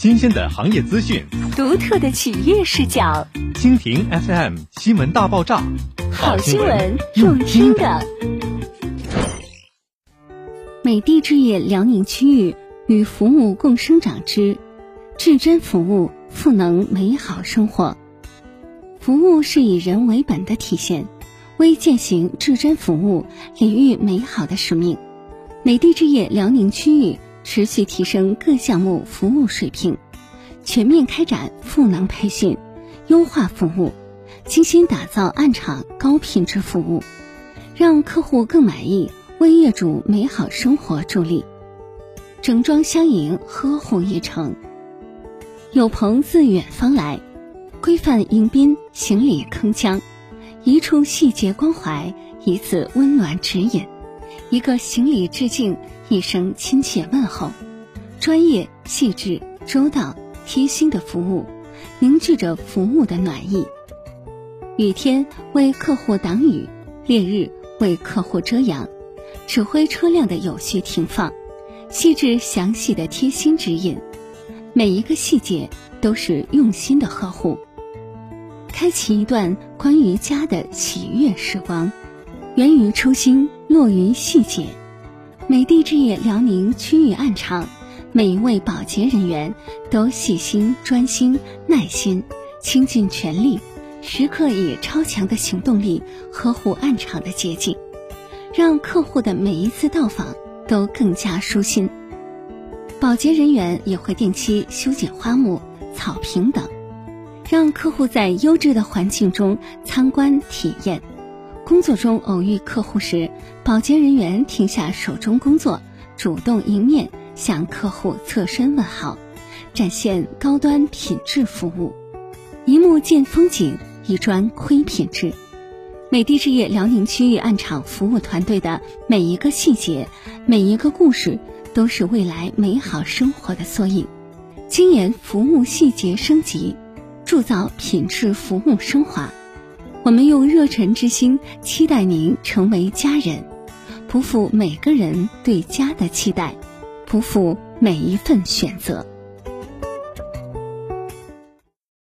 新鲜的行业资讯，独特的企业视角。蜻蜓 FM 新闻大爆炸，好新闻用听的。美的置业辽宁区域与服务共生长之至臻服务，赋能美好生活。服务是以人为本的体现，为践行至臻服务、礼遇美好的使命。美的置业辽宁区域。持续提升各项目服务水平，全面开展赋能培训，优化服务，精心打造案场高品质服务，让客户更满意，为业主美好生活助力。整装相迎，呵护一程。有朋自远方来，规范迎宾，行礼铿锵，一处细节关怀，一次温暖指引。一个行礼致敬，一声亲切问候，专业、细致、周到、贴心的服务，凝聚着服务的暖意。雨天为客户挡雨，烈日为客户遮阳，指挥车辆的有序停放，细致详细的贴心指引，每一个细节都是用心的呵护，开启一段关于家的喜悦时光。源于初心，落于细节。美的置业辽宁区域案场，每一位保洁人员都细心、专心、耐心，倾尽全力，时刻以超强的行动力呵护案场的洁净，让客户的每一次到访都更加舒心。保洁人员也会定期修剪花木、草坪等，让客户在优质的环境中参观体验。工作中偶遇客户时，保洁人员停下手中工作，主动迎面向客户侧身问好，展现高端品质服务。一目见风景，一砖窥品质。美的置业辽宁区域案场服务团队的每一个细节，每一个故事，都是未来美好生活的缩影。精研服务细节升级，铸造品质服务升华。我们用热忱之心期待您成为家人，不负每个人对家的期待，不负每一份选择。